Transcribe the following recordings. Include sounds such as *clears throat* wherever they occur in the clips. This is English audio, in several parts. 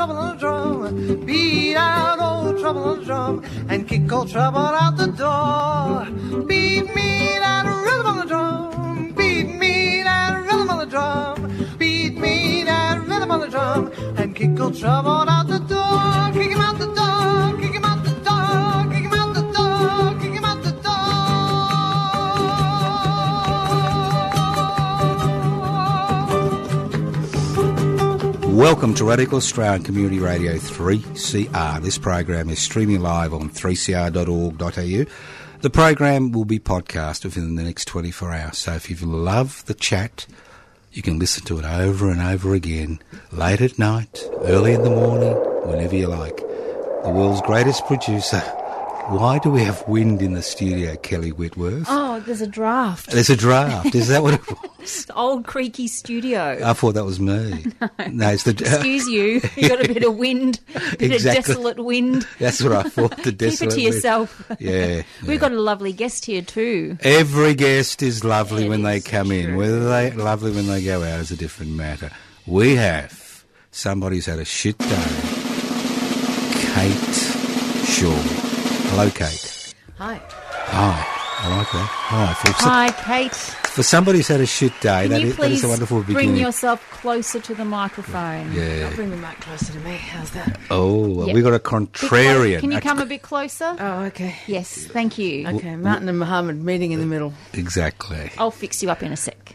Trouble on the drum. Beat out old trouble on the drum. And kick old trouble out the door. Beat me that rhythm on the drum. Beat me that rhythm on the drum. Beat me that rhythm on the drum. And kick old trouble out the door. Kick Welcome to Radical Australian Community Radio 3CR. This program is streaming live on 3cr.org.au. The program will be podcast within the next 24 hours. So if you love the chat, you can listen to it over and over again, late at night, early in the morning, whenever you like. The world's greatest producer. Why do we have wind in the studio, Kelly Whitworth? Oh, there's a draft. There's a draft. Is that what it *laughs* was? The old creaky studio. I thought that was me. *laughs* No, it's the. Excuse you. You got a *laughs* bit of wind, a bit Exactly. of desolate wind. That's what I thought. The Keep it desolate to wind. yourself. Yeah, We've yeah. got a lovely guest here too. Every guest is lovely It when they is come in. Whether they lovely when they go out is a different matter. We have somebody who's had a shit day. Kate Shaw. Hello, Kate. Hi. Hi. I like that. Hi. For, Hi, Kate. for somebody who's had a shit day, Can that you is, that is please a wonderful beginning. bring beginning. yourself closer to the microphone? yeah. I'll bring the mic closer to me. How's that? Oh, well, Yep. we got a Bit clo- contrarian. Can you A- come a bit closer? Oh, okay. Yes, thank you. Okay, Martin and Muhammad meeting in the middle. Exactly. I'll fix you up in a sec.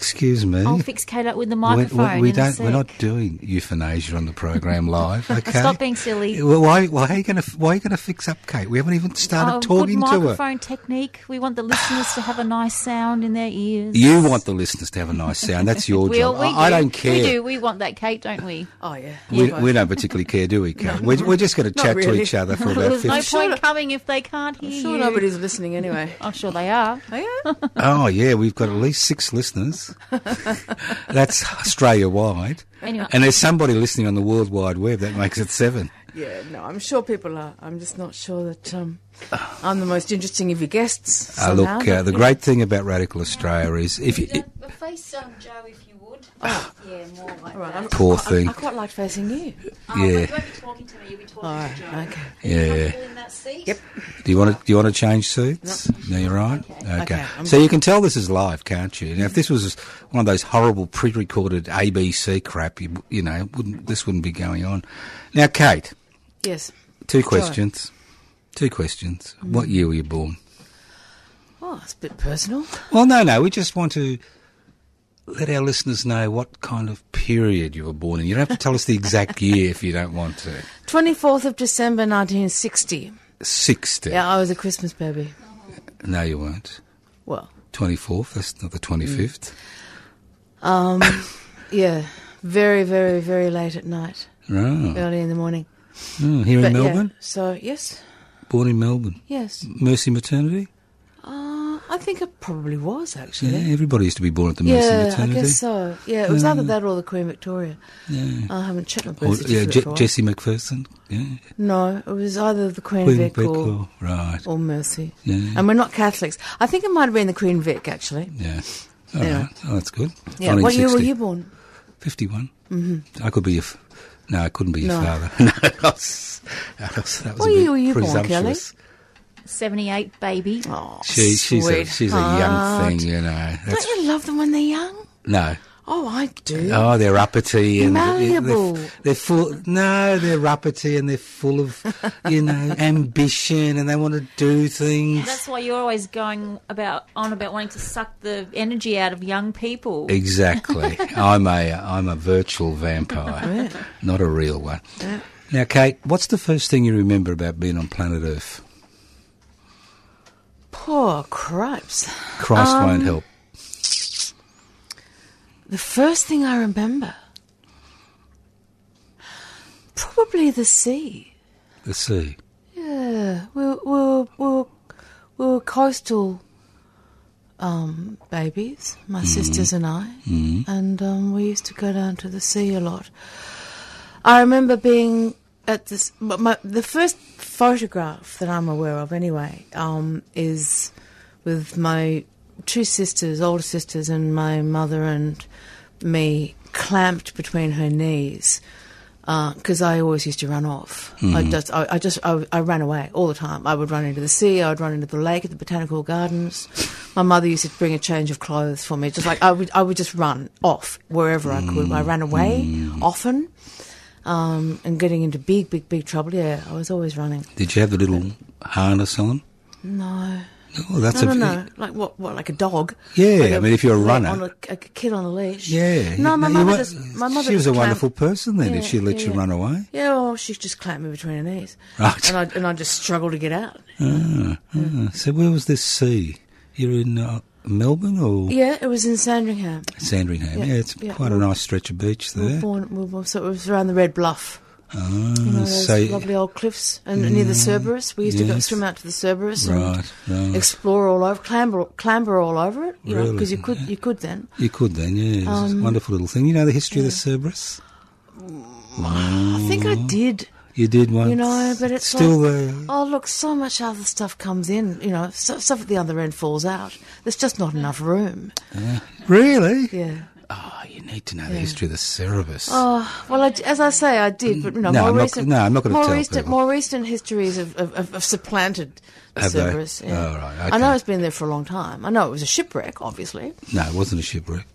Excuse me. I'll fix Kate up with the We- microphone we, we in a don't. sec. We're not doing euthanasia on the program live. *laughs* Okay. Stop being silly. Well, why, why are you going to why are you going to fix up Kate? We haven't even started Oh, talking to her. microphone technique. We want the listeners to have a nice sound in their ears. You want the listeners to have a nice sound. That's your we, *laughs* job. we I, I do. don't care. We do. We want that, Kate, don't we? Oh, yeah. We, Yeah. we don't particularly care, do we, *laughs* Kate? we're, we're just going to Not chat to each other for about There's no 50 point coming if they can't hear Sure, you. nobody's listening anyway. I'm sure they are. Oh, yeah? Oh, yeah, we've got at least six listeners. *laughs* That's Australia wide. Anyway. And there's somebody listening on the World Wide Web. That makes it seven. yeah, no, I'm sure people are. I'm just not sure that um, I'm the most interesting of your guests. Uh, look, uh, the great thing about Radical Australia is if you. face um, Joe, if you would. Oh, yeah, more like know. All right, I'm, Poor I- thing. I, quite like facing you. Oh, Yeah. You won't be talking to me. You'll be talking All to right, Joe. okay. Yeah. In that seat? Yep. Do you want to? Do you want to change seats? No, you're right. Okay. Okay, I'm- so you can tell this is live, can't you? Now, if this was one of those horrible pre-recorded ABC crap, you, you know, wouldn't this wouldn't be going on? Now, Kate, Yes. two questions. Two questions. What mm. year were you born? Oh, it's a bit personal. Well, no, no. We just want to let our listeners know what kind of period you were born in. You don't have to tell us the exact *laughs* year if you don't want to. 24th of December 1960. Sixty. Yeah, I was a Christmas baby. No, you weren't. Well, Twenty fourth. That's not the twenty fifth. um, *coughs* yeah, very, very, very late at night, Right. early in the morning. Oh, here in But, yeah, Melbourne. so, yes, Born in Melbourne. yes. Mercy Maternity? I think it probably was, actually. Yeah, everybody used to be born at the Mercy of the Tony. Yeah, I guess so. Yeah, it was either that or the Queen Victoria. Yeah. I haven't checked my birth yeah, certificate Je- a while. Jessie McPherson. Yeah. No, it was either the Queen, Queen Vic, Vic or, or- right. or Mercy. Yeah. And we're not Catholics. I think it might have been the Queen Vic, actually. Yeah. All Yeah. right. Oh, that's good. Yeah. What year were you born? 51. Mm-hmm. I could be your... F- no, I couldn't be your No. father. *laughs* no, that was, that was, that was What year were you born, presumptuous. 78, baby. Oh, She, she's a, she's a young thing, you know. That's, Don't you love them when they're young? no. Oh, I do. Oh, they're uppity and Malleable. They're, they're full. No, they're uppity and they're full of, you know, *laughs* ambition and they want to do things. That's why you're always going about on about wanting to suck the energy out of young people. Exactly. *laughs* I'm a I'm a virtual vampire, not a real one. Now, Kate, what's the first thing you remember about being on planet Earth? Poor cripes. Christ Um, won't help. The first thing I remember, probably the sea. The sea. Yeah, we were, we were, we were, we were coastal um, babies, my sisters and I, and um, we used to go down to the sea a lot. I remember being at this. but My, the first photograph that I'm aware of, anyway, um, is with my two sisters, older sisters, and my mother and me clamped between her knees uh, because I always used to run off. I mm-hmm. just, I, I just, I, I ran away all the time. I would run into the sea. I would run into the lake at the botanical gardens. My mother used to bring a change of clothes for me. Just like I would, I would just run off wherever I could. I mm-hmm. ran away mm-hmm. often, um, and getting into big, big, big trouble. Yeah, I was always running. Did you have the little harness on? No, Oh, that's no, a no, no. Like what? What? Like a dog? Yeah, Like I mean, if you're a runner- on a, a kid on a leash. Yeah. No, my you mother just. My mother. She was a wonderful person then if Yeah, she let you run away. Yeah, well, she just clamped me between her knees. Right. And I and I just struggled to get out. Ah, ah. So where was this sea? You're in uh, Melbourne or Yeah, it was in Sandringham. Sandringham? Yeah, Yeah, it's yeah. quite a nice stretch of beach We were there. born, we were, so it was around the Red Bluff. Ah, You know, those so lovely old cliffs. And near the Cerberus. We used to go swim out to the Cerberus right, and right. explore all over, clamber, clamber all over it. You Really? because you could, you could then. You could then, yeah. It was Um, a wonderful little thing. You know the history of the Cerberus? I think I did. You did once. You know, but it's still like, there. Oh, look, so much other stuff comes in. You know, so, stuff at the other end falls out. There's just not enough room. Really? Yeah. Oh, you need to know the history of the Cerberus. Oh well, I, as I say, I did, but you know, No, more I'm not- recent, no, I'm not gonna more tell recent, people. more recent histories have, have, have, have supplanted the Have they? Cerberus. Yeah. Oh, right, I know it's been there for a long time. I know it was a shipwreck, obviously. No, it wasn't a shipwreck.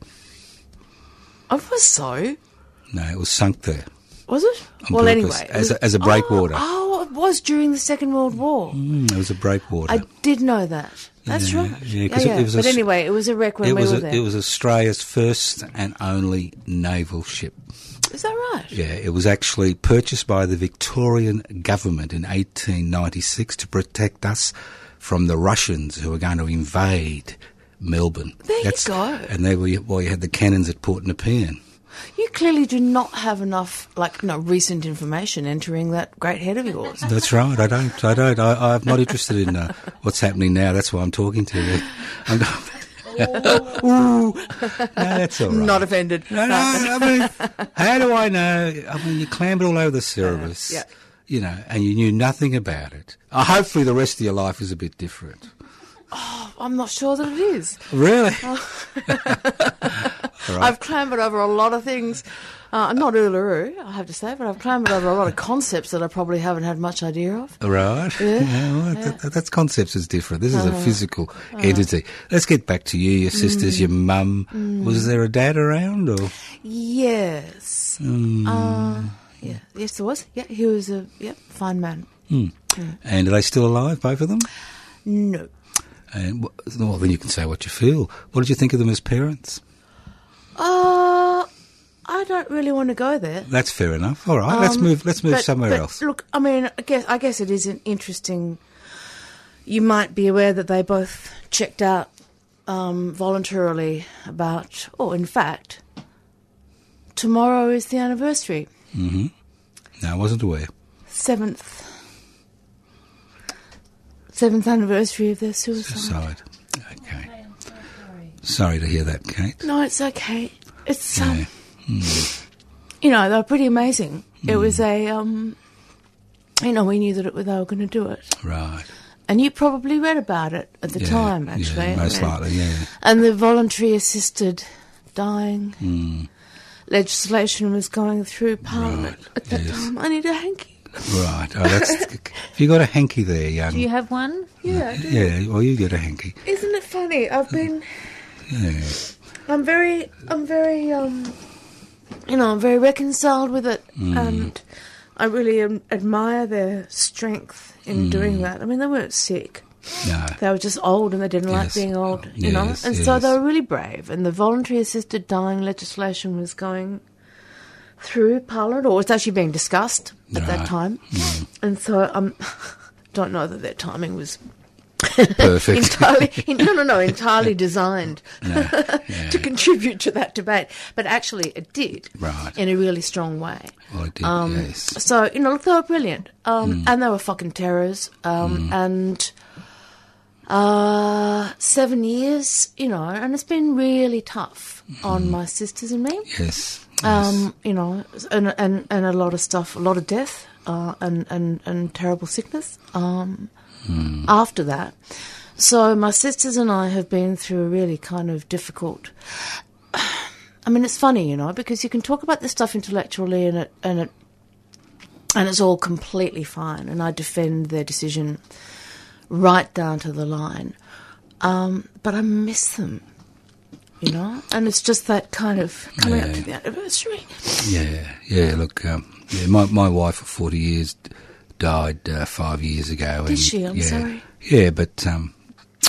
I was so. No, it was sunk there. Was it? Well, purpose, anyway, as a- as a breakwater. Oh, oh, it was during the Second World War. Mm, it was a breakwater. I did know that. That's Yeah, right. yeah, 'cause it- it was a but s- anyway, it was a wreck when it we was were a, there. it was Australia's first and only naval ship. Is that right? Yeah, it was actually purchased by the Victorian government in 1896 to protect us from the Russians who were going to invade Melbourne. There you go. And they were why you had the cannons at Port Nepean. You clearly do not have enough, like, no recent information entering that great head of yours. *laughs* That's right. I don't. I don't. I, I'm not interested in uh, what's happening now. That's why I'm talking to you. *laughs* I'm *laughs* Ooh. No, that's all right. Not offended. No, no, I mean, how do I know? I mean, you clambered all over the Cerberus, yeah. you know, and you knew nothing about it. Uh, hopefully, the rest of your life is a bit different. Oh, I'm not sure that it is. Really? I've clambered over a lot of things. Uh, not Uluru, I have to say, but I've clambered over a lot of *laughs* concepts that I probably haven't had much idea of. Right. Yeah. well, that, that, that's concepts is different. This is Uh-huh. a physical entity. Let's get back to you, your sisters, your mum. Was there a dad around, or Yes. Hmm. Uh, yeah. Yes, there was. Yeah, he was a yeah, fine man. and are they still alive, both of them? No. And well, then you can say what you feel. What did you think of them as parents? Uh, I don't really want to go there. That's fair enough. All right, let's Um, move. Let's move but- somewhere but else. Look, I mean, I guess I guess it is an interesting. You might be aware that they both checked out um, voluntarily about. Oh, in fact, tomorrow is the anniversary, Mm-hmm. No, I wasn't aware. seventh, seventh anniversary of their suicide. Side. Okay. Sorry to hear that, Kate. No, it's okay. It's Yeah. um, you know, they were pretty amazing. Hmm. It was a um, you know, we knew that it, they were going to do it. Right. And you probably read about it at the Yeah, time, yeah, actually. most And- likely, yeah. And the voluntary assisted dying Hmm. legislation was going through Parliament Right, at that yes. time. I need a hanky. Right. Oh, that's. *laughs* have you got a hanky there, young? Do you have one? Yeah, I do. Yeah. Well, you get a hanky. Isn't it funny? I've been. Yeah. I'm very, I'm very, um, you know, I'm very reconciled with it, Mm. and I really um, admire their strength in Mm. doing that. I mean, they weren't sick; No. they were just old, and they didn't like being old, you know. Yes, And so they were really brave. And the voluntary assisted dying legislation was going through Parliament, or it's actually being discussed at that Right. time. And so um, *laughs* don't know that their timing was Perfect. entirely *laughs* no no no entirely designed No, *laughs* yeah. to contribute to that debate but actually it did Right. in a really strong way Well, I did, um, yes. so you know look they were brilliant um, Mm. and they were fucking terrors um, and uh, seven years you know and it's been really tough on my sisters and me Yes. yes. um, you know, and, and and a lot of stuff, a lot of death, uh, and and and terrible sickness. Um, After that, so my sisters and I have been through a really kind of difficult. *sighs* I mean, it's funny, you know, because you can talk about this stuff intellectually, and it and it and it's all completely fine, and I defend their decision right down to the line. Um, but I miss them, you know, and it's just that kind of coming up to the anniversary. Yeah, yeah. Look, um, yeah, my my wife for forty years died uh, five years ago. Did and, she? I'm yeah, sorry. Yeah, but um,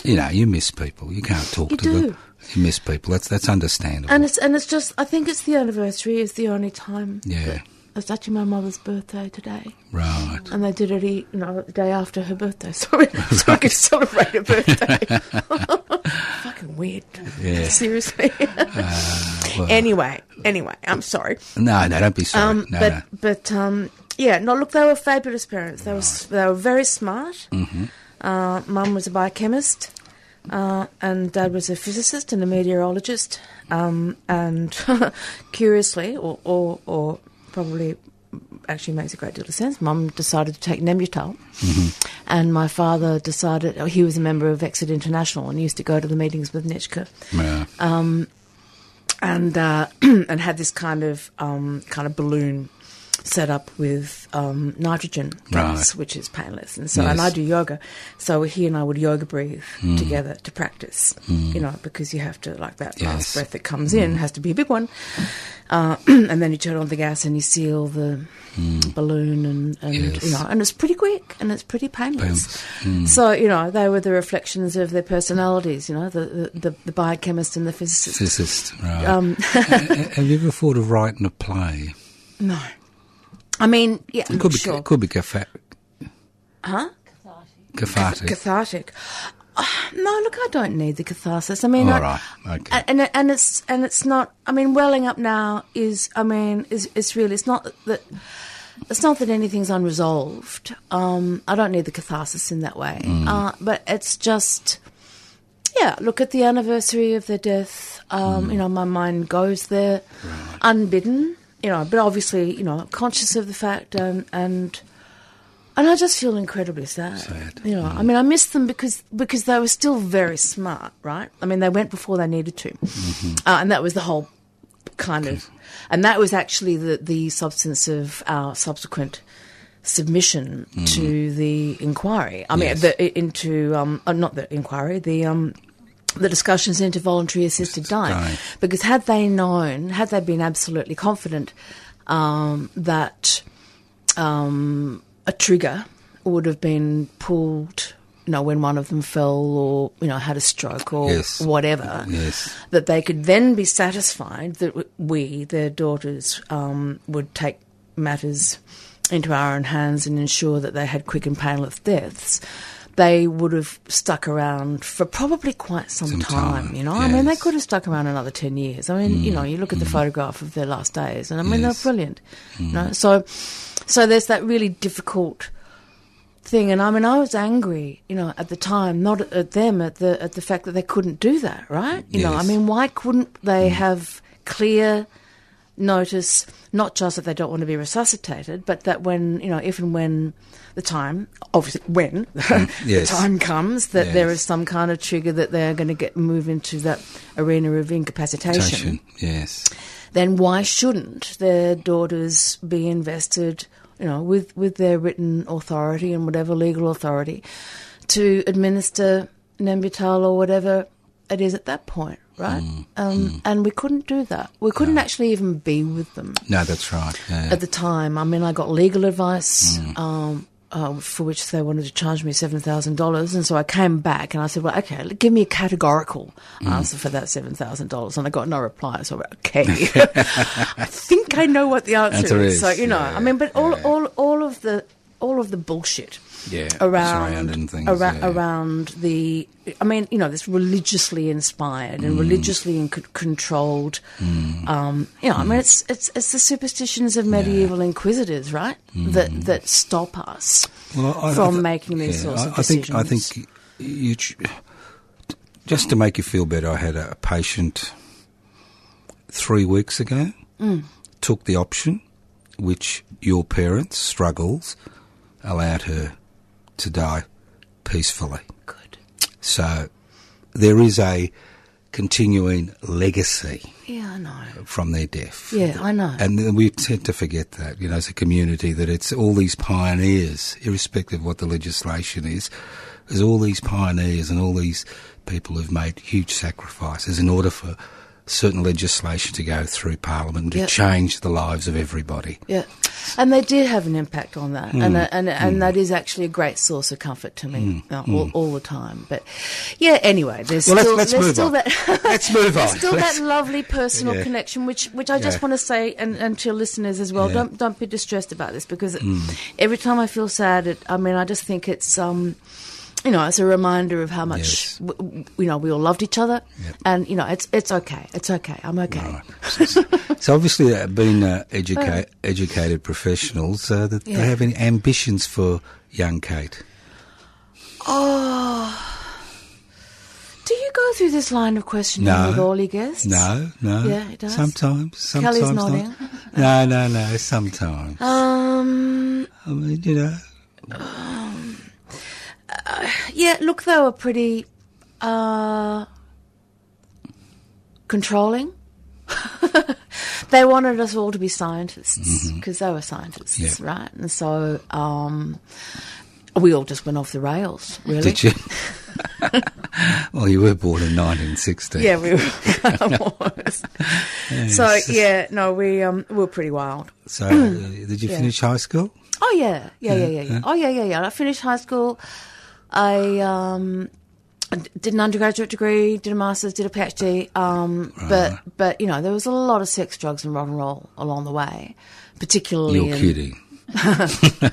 you know, you miss people. You can't talk You to them. do. You miss people. That's that's understandable. And it's and it's just I think it's the anniversary is the only time. Yeah. It's actually my mother's birthday today, right. and they did it, you know, the day after her birthday, so, we, so I could celebrate her birthday. *laughs* *laughs* Fucking weird. Yeah. *laughs* Seriously. well- anyway, anyway, I'm sorry. No, no, don't be sorry. Um, no, but no. but um, yeah, no. Look, they were fabulous parents. They were s they were very smart. Mm-hmm. Uh, Mum was a biochemist, uh, and Dad was a physicist and a meteorologist. Um, and *laughs* curiously, or, or or probably actually makes a great deal of sense. Mum decided to take Nembutal, Mm-hmm. and my father decided. Oh, he was a member of Exit International and used to go to the meetings with Nitschke Yeah. um, and uh, *clears throat* and had this kind of um, kind of balloon set up with um, nitrogen gas, Right. which is painless. And so, and I do yoga, so he and I would yoga breathe Mm. together to practice. You know, because you have to like that last breath that comes in has to be a big one, uh, *clears throat* and then you turn on the gas and you seal the balloon and, and Yes. you know, and it's pretty quick and it's pretty painless. Mm. So you know, they were the reflections of their personalities. You know, the the, the, the biochemist and the physicist. Physicist, right. Um, *laughs* Have you ever thought of writing a play? no, I mean, yeah, It could be, sure. it could be catha- huh? cathartic. Cathartic. Ah, no, look, I don't need the catharsis. I mean, All I- right, okay. and, and and it's and it's not. I mean, welling up now is. I mean, is it's really. It's not that. It's not that anything's unresolved. Um, I don't need the catharsis in that way. Mm. Uh, but it's just, yeah. Look at the anniversary of their death. Mm. Um, You know, my mind goes there, unbidden. You know, but obviously, you know, conscious of the fact, and and and I just feel incredibly sad. Sad. Mm. You know, I mean, I miss them because because they were still very smart, right? I mean, they went before they needed to, Mm-hmm. uh, and that was the whole kind of, and that was actually the the substance of our subsequent submission to the inquiry. I mean, Mm. Yes. the, into um, uh, not the inquiry, the um. The discussions into voluntary assisted dying, dying. because had they known, had they been absolutely confident um, that um, a trigger would have been pulled, you know, when one of them fell or, you know, had a stroke or Yes. whatever, Yes. that they could then be satisfied that we, their daughters, um, would take matters into our own hands and ensure that they had quick and painless deaths. They would have stuck around for probably quite some, Some time, time, you know. I mean, they could have stuck around another 10 years. I mean, you mm, know, you look at the mm. photograph of their last days, and I mean, Yes. they're brilliant. You mm. know? So, so there's that really difficult thing, and I mean, I was angry, you know, at the time, not at, at them, at the at the fact that they couldn't do that, right? You know, I mean, why couldn't they have clear notice, not just that they don't want to be resuscitated, but that when you know, if and when the time, obviously when *laughs* mm, yes. the time comes, that there Yes. is some kind of trigger that they're going to get move into that arena of incapacitation Yes. then why shouldn't their daughters be invested, you know, with, with their written authority and whatever legal authority to administer Nembutal or whatever it is at that point, right? um, And we couldn't do that. We couldn't actually even be with them No, that's right. Yeah. at the time. I mean, I got legal advice. Mm. Um, uh, for which they wanted to charge me seven thousand dollars, and so I came back and I said, "Well, okay, give me a categorical Mm. answer for that seven thousand dollars," and I got no reply. So I went, okay, *laughs* *laughs* I think I know what the answer Answer is. is, So you know, yeah, I mean, but all, all, all of the, all of the bullshit yeah. around things. arou- yeah. around the I mean you know this religiously inspired Mm. and religiously in- controlled um, you know I Mm. mean it's it's it's the superstitions of medieval inquisitors right that that stop us Mm. Well, I- I from th- making these yeah, sorts I, of I think I think you ch- just to make you feel better. I had a patient three weeks ago. Mm. Took the option, which your parents' struggles allowed her to die peacefully. good So there is a continuing legacy yeah I know from their death. yeah I know And we tend to forget that, you know, as a community, that it's all these pioneers, irrespective of what the legislation is, there's all these pioneers and all these people who've made huge sacrifices in order for certain legislation to go through Parliament to Yep. change the lives of everybody. Yeah, and they did have an impact on that, Hmm. and and and that is actually a great source of comfort to me uh, all, all the time. But yeah, anyway, there's. Well, let's- still let's there's move still on. that *laughs* Let's move there's on. still Let's- that lovely personal Yeah. connection, which which I just Yeah. want to say and, and to your listeners as well. Yeah. Don't don't be distressed about this because Hmm. every time I feel sad, it, I mean, I just think it's um. You know, it's a reminder of how much Yes. w- you know we all loved each other, Yep. and you know it's it's okay, it's okay, I'm okay. Right. *laughs* so obviously, uh, being uh, educa- educated professionals, uh, that Yeah. they have any ambitions for young Kate. Oh. Do you go through this line of questioning No. with all your guests? No, no. Yeah, it does. Sometimes, sometimes Kelly's not. nodding. No, no, no. Sometimes. Um. I mean, you know. Yeah. Look, they were pretty uh, controlling. *laughs* they wanted us all to be scientists because they were scientists, Mm-hmm. Yeah. right? And so um, we all just went off the rails. Really? Did you? *laughs* well, you were born in 1960. Yeah, we were. *laughs* So yeah, no, we um, we were pretty wild. So, *clears throat* uh, did you Yeah. finish high school? Oh yeah, yeah, yeah, yeah, yeah. yeah. Oh yeah, yeah, yeah. I finished high school. I um, did an undergraduate degree, did a master's, did a PhD. Um, but but you know there was a lot of sex, drugs, and rock and roll along the way, particularly You're in, kidding. *laughs*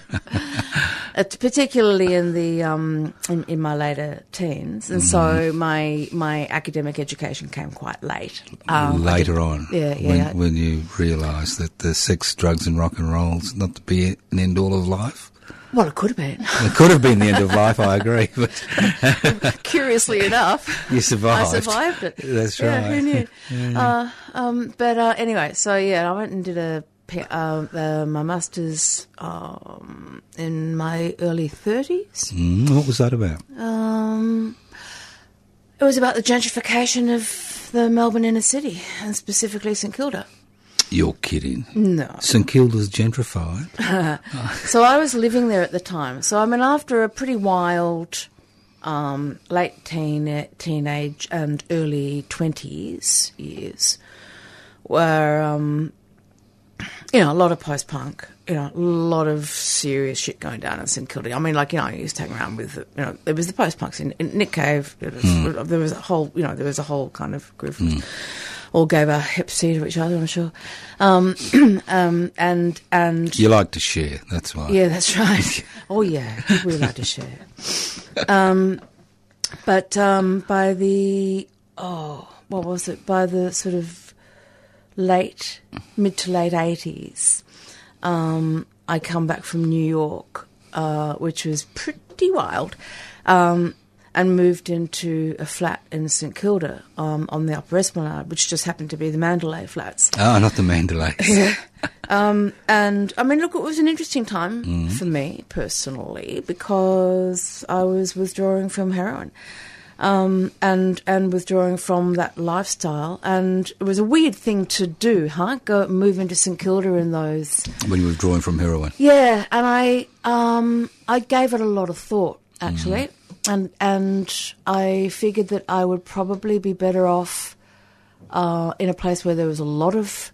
particularly in the um, in, in my later teens, and so Mm-hmm. my my academic education came quite late. Um, Later on, yeah, yeah, when, yeah. when you realise that the sex, drugs, and rock and roll's not to be an end all of life. Well, it could have been. It could have been the end of life, I agree, but *laughs* Curiously enough. you survived. I survived it. That's Yeah, right. who knew? *laughs* Uh, um, but uh, anyway, so yeah, I went and did a uh, uh, my masters um, in my early thirties. Mm, what was that about? Um, it was about the gentrification of the Melbourne inner city, and specifically St Kilda. You're kidding. No. St Kilda's gentrified. *laughs* So I was living there at the time. So I mean, after a pretty wild um, late teen, teenage and early twenties years, where um, you know a lot of post punk, you know, a lot of serious shit going down in St Kilda. I mean, like you know, I used to hang around with you know there was the post punks in, in Nick Cave. There was, there was a whole you know there was a whole kind of group. Of, All gave our hips to each other, I'm sure, um, *clears throat* um, and and You like to share, that's why. yeah, that's right. *laughs* oh, yeah, we like to share. Um, but um, by the oh, what was it? By the sort of late, mid to late eighties, um, I come back from New York, uh, which was pretty wild, um, and moved into a flat in St Kilda um, on the Upper Esplanade, which just happened to be the Mandalay flats. Oh, not the Mandalay. *laughs* Um, and I mean, look, it was an interesting time for me personally because I was withdrawing from heroin. Um, and and withdrawing from that lifestyle, and it was a weird thing to do, huh? Go move into St Kilda in those, when you were withdrawing from heroin. yeah. And I um, I gave it a lot of thought actually, and and I figured that I would probably be better off uh, in a place where there was a lot of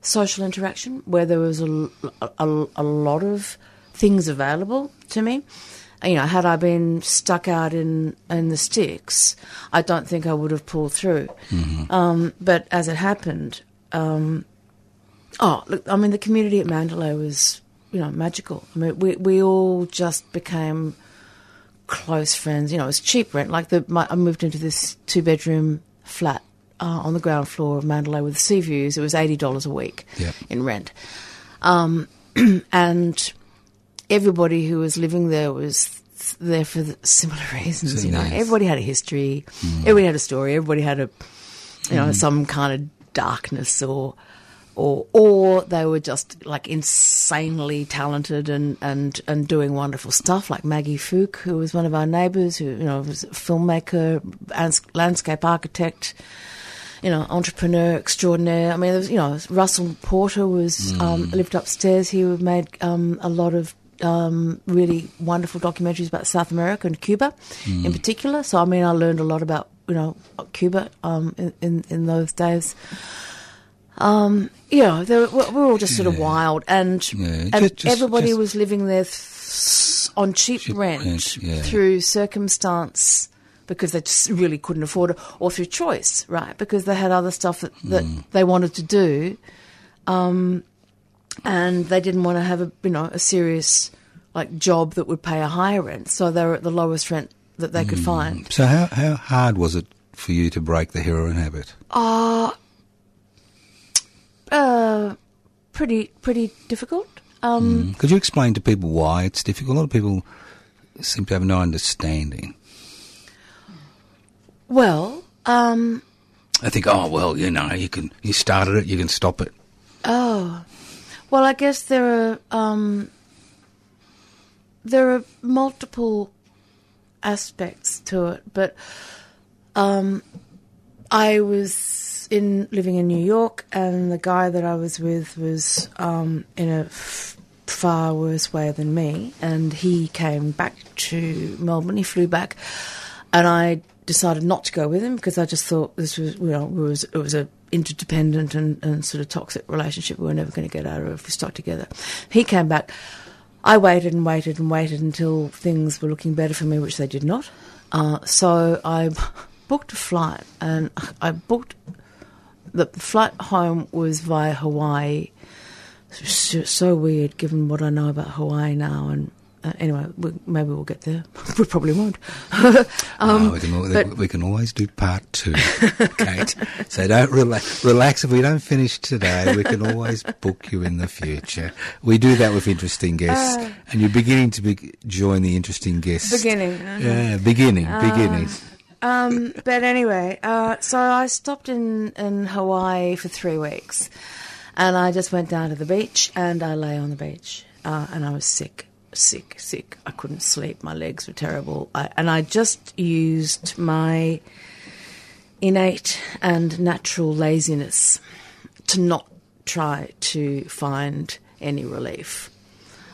social interaction, where there was a, a, a lot of things available to me. You know, had I been stuck out in, in the sticks, I don't think I would have pulled through. Um, but as it happened, um, oh, look, I mean, the community at Mandalay was, you know, magical. I mean, we, we all just became close friends. You know, it was cheap rent. Like the, my, I moved into this two bedroom flat uh, on the ground floor of Mandalay with sea views. It was eighty dollars a week Yep. in rent, um, *clears throat* and everybody who was living there was there for the similar *laughs* reasons. You know, Yes. everybody had a history, everybody had a story, everybody had a you know some kind of darkness or. Or, or they were just like insanely talented and, and, and doing wonderful stuff, like Maggie Fooke, who was one of our neighbours, who you know was a filmmaker, landscape architect, you know, entrepreneur extraordinaire. I mean, there was, you know, Russell Porter was um, lived upstairs. He made um, a lot of um, really wonderful documentaries about South America and Cuba, in particular. So, I mean, I learned a lot about you know Cuba um, in, in in those days. Um, you know, they were, we were all just sort of wild, and Yeah, and just- just- everybody just- was living there th- on cheap, Cheap rent, rent, yeah. through circumstance because they just really couldn't afford it, or through choice, right? Because they had other stuff that, that Hmm. they wanted to do, um, and they didn't want to have a you know a serious like job that would pay a higher rent, so they were at the lowest rent that they Hmm. could find. So how how hard was it for you to break the heroin habit? Uh, pretty pretty difficult. Um, Could you explain to people why it's difficult? A lot of people seem to have no understanding. Well, um, I think, oh well, you know, you can you started it, you can stop it. Oh, well, I guess there are um, there are multiple aspects to it, but um, I was in living in New York, and the guy that I was with was um, in a f- far worse way than me, and he came back to Melbourne. He flew back, and I decided not to go with him because I just thought this was, you know, it was it was a interdependent and, and sort of toxic relationship we were never going to get out of if we stuck together. He came back. I waited and waited and waited until things were looking better for me, which they did not. Uh, so I *laughs* booked a flight, and I booked the flight home was via Hawaii. So, weird, given what I know about Hawaii now. And uh, anyway, we, maybe we'll get there. *laughs* we probably won't. *laughs* um, we, can, but- we can always do part two, Kate. so don't relax. Relax. If we don't finish today, we can always *laughs* book you in the future. We do that with interesting guests, and you're beginning to be, join the interesting guests. Beginning, uh-huh. Yeah, beginning, beginning. Um, but anyway, uh, so I stopped in, in Hawaii for three weeks, and I just went down to the beach and I lay on the beach, uh, and I was sick, sick, sick. I couldn't sleep. My legs were terrible, I, and I just used my innate and natural laziness to not try to find any relief.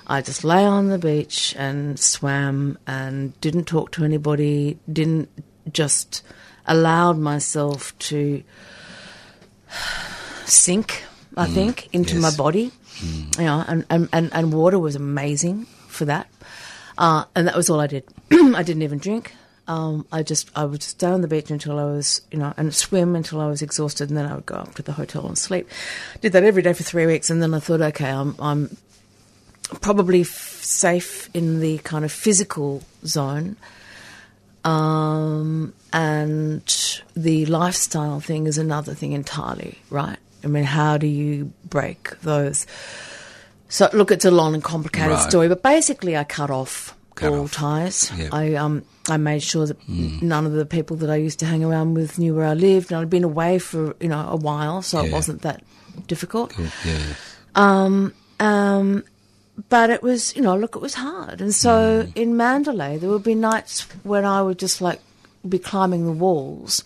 I just lay on the beach and swam and didn't talk to anybody, didn't just allowed myself to sink, I think, into my yes. body. You know, and, and, and, and water was amazing for that. Uh, and that was all I did. *clears throat* I didn't even drink. Um, I just I would stay on the beach until I was you know and swim until I was exhausted, and then I would go up to the hotel and sleep. Did that every day for three weeks, and then I thought, okay, I'm I'm probably f- safe in the kind of physical zone. Um, and the lifestyle thing is another thing entirely, right? I mean, how do you break those? So, look, it's a long and complicated Right. story, but basically, I cut off Cut all off. ties. Yep. I um, I made sure that n- none of the people that I used to hang around with knew where I lived, and I'd been away for you know a while, so it wasn't that difficult. Yeah. Um, but it was, you know, look, it was hard. And so mm. in Mandalay, there would be nights when I would just like be climbing the walls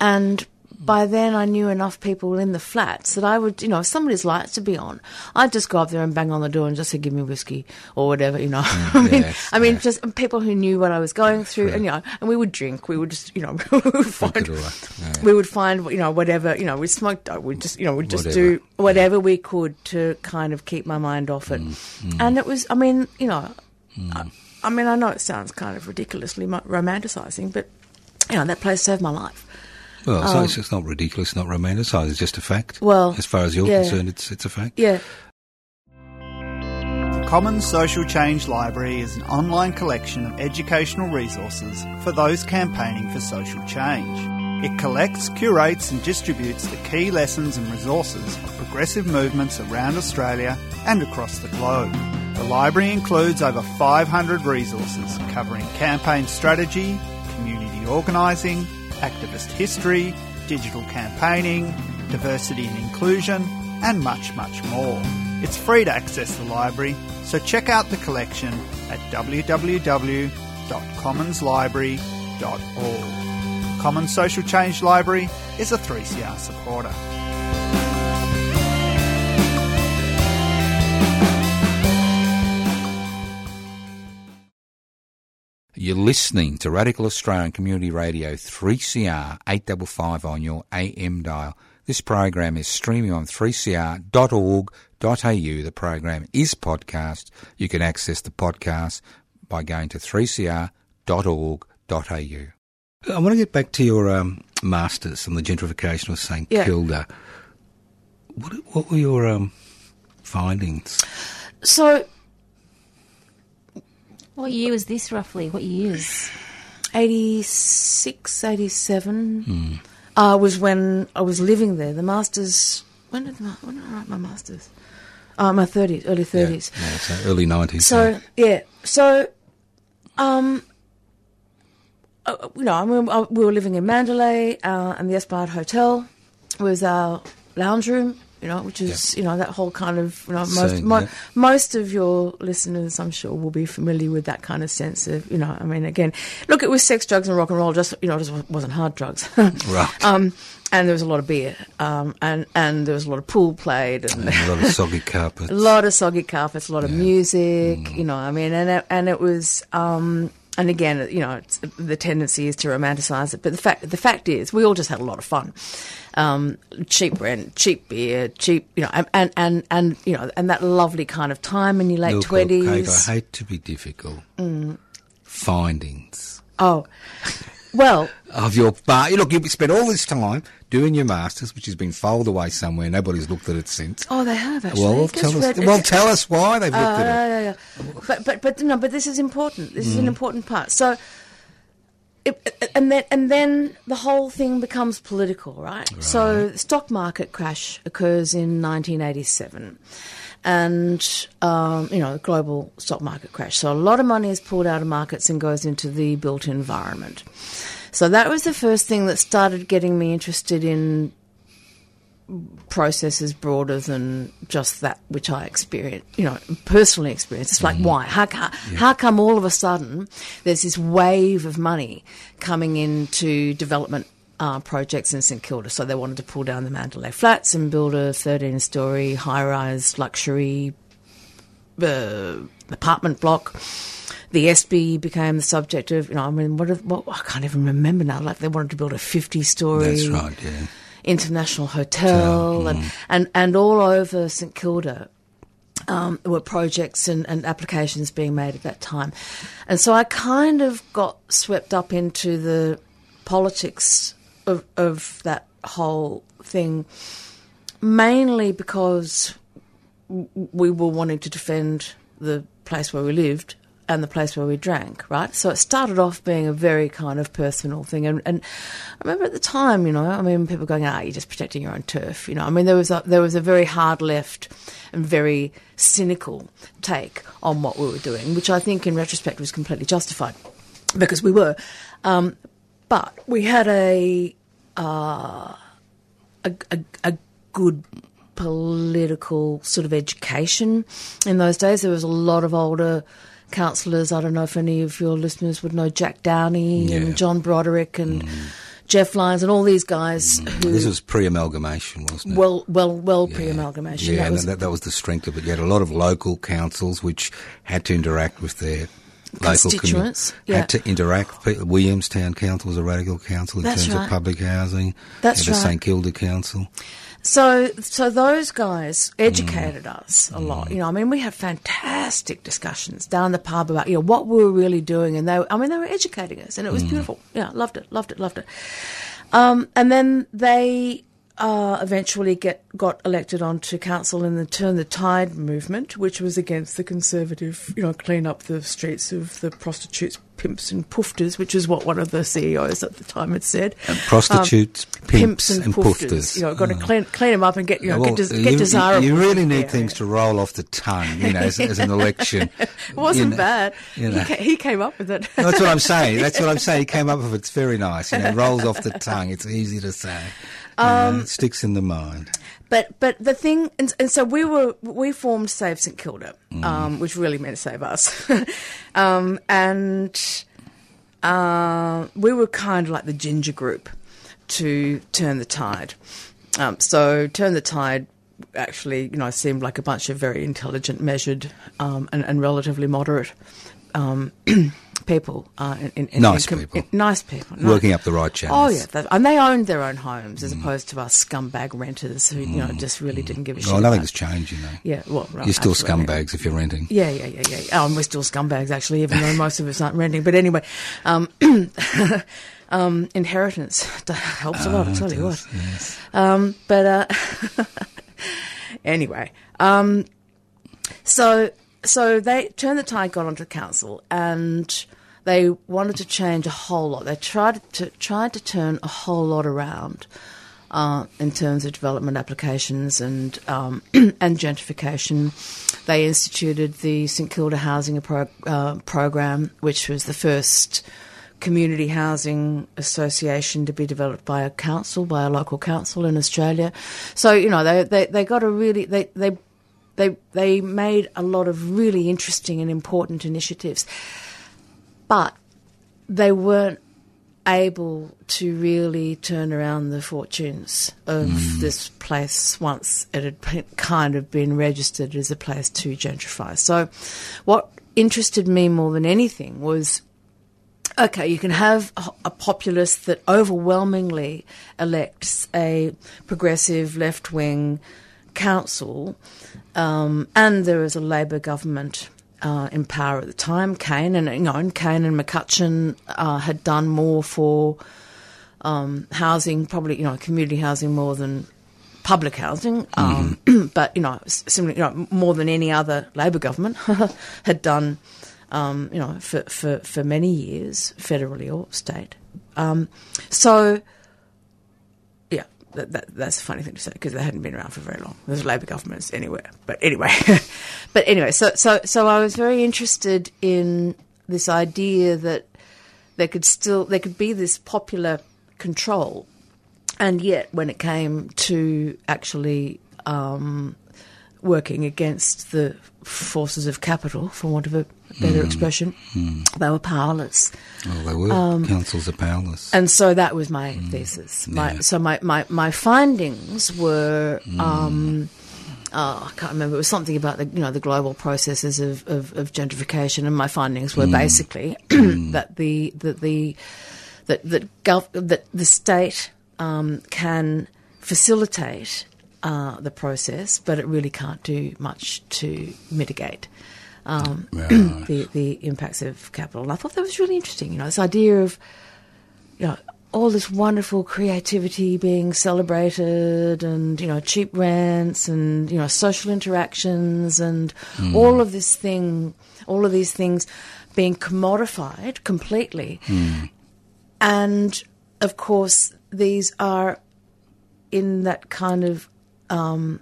and by then I knew enough people in the flats that I would, you know, if somebody's lights to be on, I'd just go up there and bang on the door and just say, "Give me whiskey" or whatever, you know. *laughs* I mean, yes, I mean, yeah. just people who knew what I was going through, and you know, and we would drink. We would just, you know, *laughs* we would find, it all up, yeah. we would find, you know, whatever, you know, we smoked dope. We just, you know, we'd just Whatever, do whatever we could to kind of keep my mind off it. Mm, mm. And it was, I mean, you know, mm. I, I mean, I know it sounds kind of ridiculously romanticising, but you know, that place saved my life. Well, so it's just not ridiculous, not romanticised. It's just a fact. Um, Well, as far as you're yeah. concerned, it's it's a fact. Yeah. The Commons Social Change Library is an online collection of educational resources for those campaigning for social change. It collects, curates, and distributes the key lessons and resources of progressive movements around Australia and across the globe. The library includes over 500 resources covering campaign strategy, community organising, activist history, digital campaigning, diversity and inclusion, and much, much more. It's free to access the library, so check out the collection at www.commonslibrary.org. Commons Social Change Library is a 3CR supporter. You're listening to Radical Australian Community Radio 3CR 855 on your AM dial. This program is streaming on 3cr.org.au. The program is podcast. You can access the podcast by going to 3cr.org.au. I want to get back to your um, masters on the gentrification of St Yeah. Kilda. What, what were your um, findings? So, What year was this roughly? What years? 86, 87 uh, was when I was living there. The masters. When did, my, when did I write my masters? Uh, my 30s, early 30s. Yeah, no, so early 90s. So yeah, so um, uh, you know, I mean, uh, we were living in Mandalay, uh, and the Esplanade Hotel was our lounge room. You know, which is you know that whole kind of you know most mo- yeah. most of your listeners, I'm sure, will be familiar with that kind of sense of you know. I mean, again, look, it was sex, drugs, and rock and roll. Just you know, it just wasn't hard drugs. *laughs* Right. Um, and there was a lot of beer, um, and and there was a lot of pool played, and a lot of *laughs* soggy carpets. a lot of soggy carpets, a lot of music, you know. I mean, and it, and it was, um, and again, you know, it's, the tendency is to romanticize it, but the fact the fact is, we all just had a lot of fun. Um, cheap rent, cheap beer, cheap, you know, and, and and and you know, and that lovely kind of time in your late twenties. I hate to be difficult. Findings Oh, well, *laughs* of your bar. You look, you've spent all this time doing your masters, which has been filed away somewhere. Nobody's looked at it since. oh, they have actually. well, tell us. read- Well, tell us why they've looked Uh, at it. yeah, yeah, yeah. But but but no, but this is important. This is Mm. an important part. So. It, and then and then the whole thing becomes political, right? So the stock market crash occurs in 1987, and um, you know the global stock market crash. So a lot of money is pulled out of markets and goes into the built environment. So that was the first thing that started getting me interested in processes broader than just that which I experience, you know, personally experienced. It's like, why? How, how, how come all of a sudden there's this wave of money coming into development uh, projects in St Kilda? So they wanted to pull down the Mandalay Flats and build a 13 story high rise luxury uh, apartment block. The Espy became the subject of, you know, I mean, what, what I can't even remember now. Like they wanted to build a 50 story That's right. Yeah. International hotel and, and, and all over St Kilda. Um, were projects and, and applications being made at that time. And so I kind of got swept up into the politics of, of that whole thing, mainly because we were wanting to defend the place where we lived and the place where we drank, right? So it started off being a very kind of personal thing. And, and I remember at the time, you know, I mean, people going, ah, you're just protecting your own turf. You know, I mean, there was a, there was a very hard left and very cynical take on what we were doing, which I think in retrospect was completely justified because we were. Um, but we had a, uh, a, a, a good political sort of education in those days. There was a lot of older councillors. I don't know if any of your listeners would know Jack Downey Yeah. and John Broderick and mm. Jeff Lyons and all these guys mm. who This was pre-amalgamation, wasn't it? well, well, well Yeah. pre-amalgamation. Yeah, that and was that, that was the strength of it. You had a lot of local councils which had to interact with their local commu- Constituents, yeah. Had to interact. Williamstown Council was a radical council in That's terms right. of public housing. That's had the. St Kilda Council. So, so those guys educated Mm. us a lot. You know, I mean, we had fantastic discussions down the pub about you know what we were really doing, and they, were, I mean, they were educating us, and it was Mm. beautiful. Yeah, loved it, loved it, loved it. Um, and then they uh, eventually get got elected onto council in the Turn the Tide movement, which was against the conservative, you know, clean up the streets of the prostitutes, pimps, and poofters, which is what one of the CEOs at the time had said. Prostitutes, pimps, Um, Pimps and, and poofters. poofters. You know, got to Oh. clean clean them up and get you know Well, get, des- you- get you- desirable. You really need things to roll off the tongue, you know, as, as an election. *laughs* It wasn't You know, bad. you know. He, ca- he came up with it. That's what I'm saying. That's what I'm saying. He came up with it. It's very nice. You know, it *laughs* rolls off the tongue. It's easy to say. Um, it sticks in the mind. But but the thing, and, and so we were we formed Save St Kilda, Mm. um, which really meant save us, *laughs* um, and uh, we were kind of like the ginger group to turn the tide. Um, so turn the tide actually, you know, seemed like a bunch of very intelligent, measured, um, and, and relatively moderate. Um, *clears throat* people, uh, in, in, Nice in people. nice people, nice- Working up the right channels. Oh yeah, and they owned their own homes Mm. as opposed to us scumbag renters who you know just really didn't give a shit. Well, nothing's changed, you know. Yeah, well, right, You're still absolutely. scumbags if you're renting. Yeah, yeah, yeah, yeah. Oh, and we're still scumbags actually, even though most of us aren't renting. But anyway, um, *clears throat* um, inheritance *laughs* helps a lot. I tell you what. Ah, Yes. Um, but uh, *laughs* anyway, um, so so they turned the tide, got onto the council, and they wanted to change a whole lot. They tried to tried to turn a whole lot around uh, in terms of development applications and um, *clears throat* and gentrification. They instituted the St Kilda Housing Pro- uh, Program, which was the first community housing association to be developed by a council, by a local council in Australia. So you know they they, they got a really they they they they made a lot of really interesting and important initiatives, but they weren't able to really turn around the fortunes of hmm. this place once it had been- kind of been registered as a place to gentrify. So, what interested me more than anything was okay, you can have a, a populace that overwhelmingly elects a progressive left wing council, um, and was a Labor government. Uh, in power at the time, Cain and you know, and Cain and McCutcheon uh, had done more for um, housing, probably you know, community housing more than public housing. Um, *clears throat* but you know, s- similarly, you know, more than any other Labor government *laughs* had done um, you know, for, for, for many years, federally or state. Um, so, that, that, that's a funny thing to say because they hadn't been around for very long. There's Labor governments anywhere, but anyway, *laughs* but anyway, so so so I was very interested in this idea that there could still there could be this popular control, and yet when it came to actually um, working against the forces of capital, for want of a better expression, they were powerless. Well, they were. Um, Councils are powerless. And so that was my thesis. My, yeah. So my, my, my findings were, um, oh, I can't remember. It was something about the you know the global processes of, of, of gentrification, and my findings were basically *clears throat* that the that the that that, gov- that the state um, can facilitate uh, the process, but it really can't do much to mitigate um, *clears throat* the the impacts of capital. And I thought that was really interesting. You know, this idea of you know all this wonderful creativity being celebrated, and you know cheap rents, and you know social interactions, and all of this thing, all of these things being commodified completely. And of course, these are in that kind of um,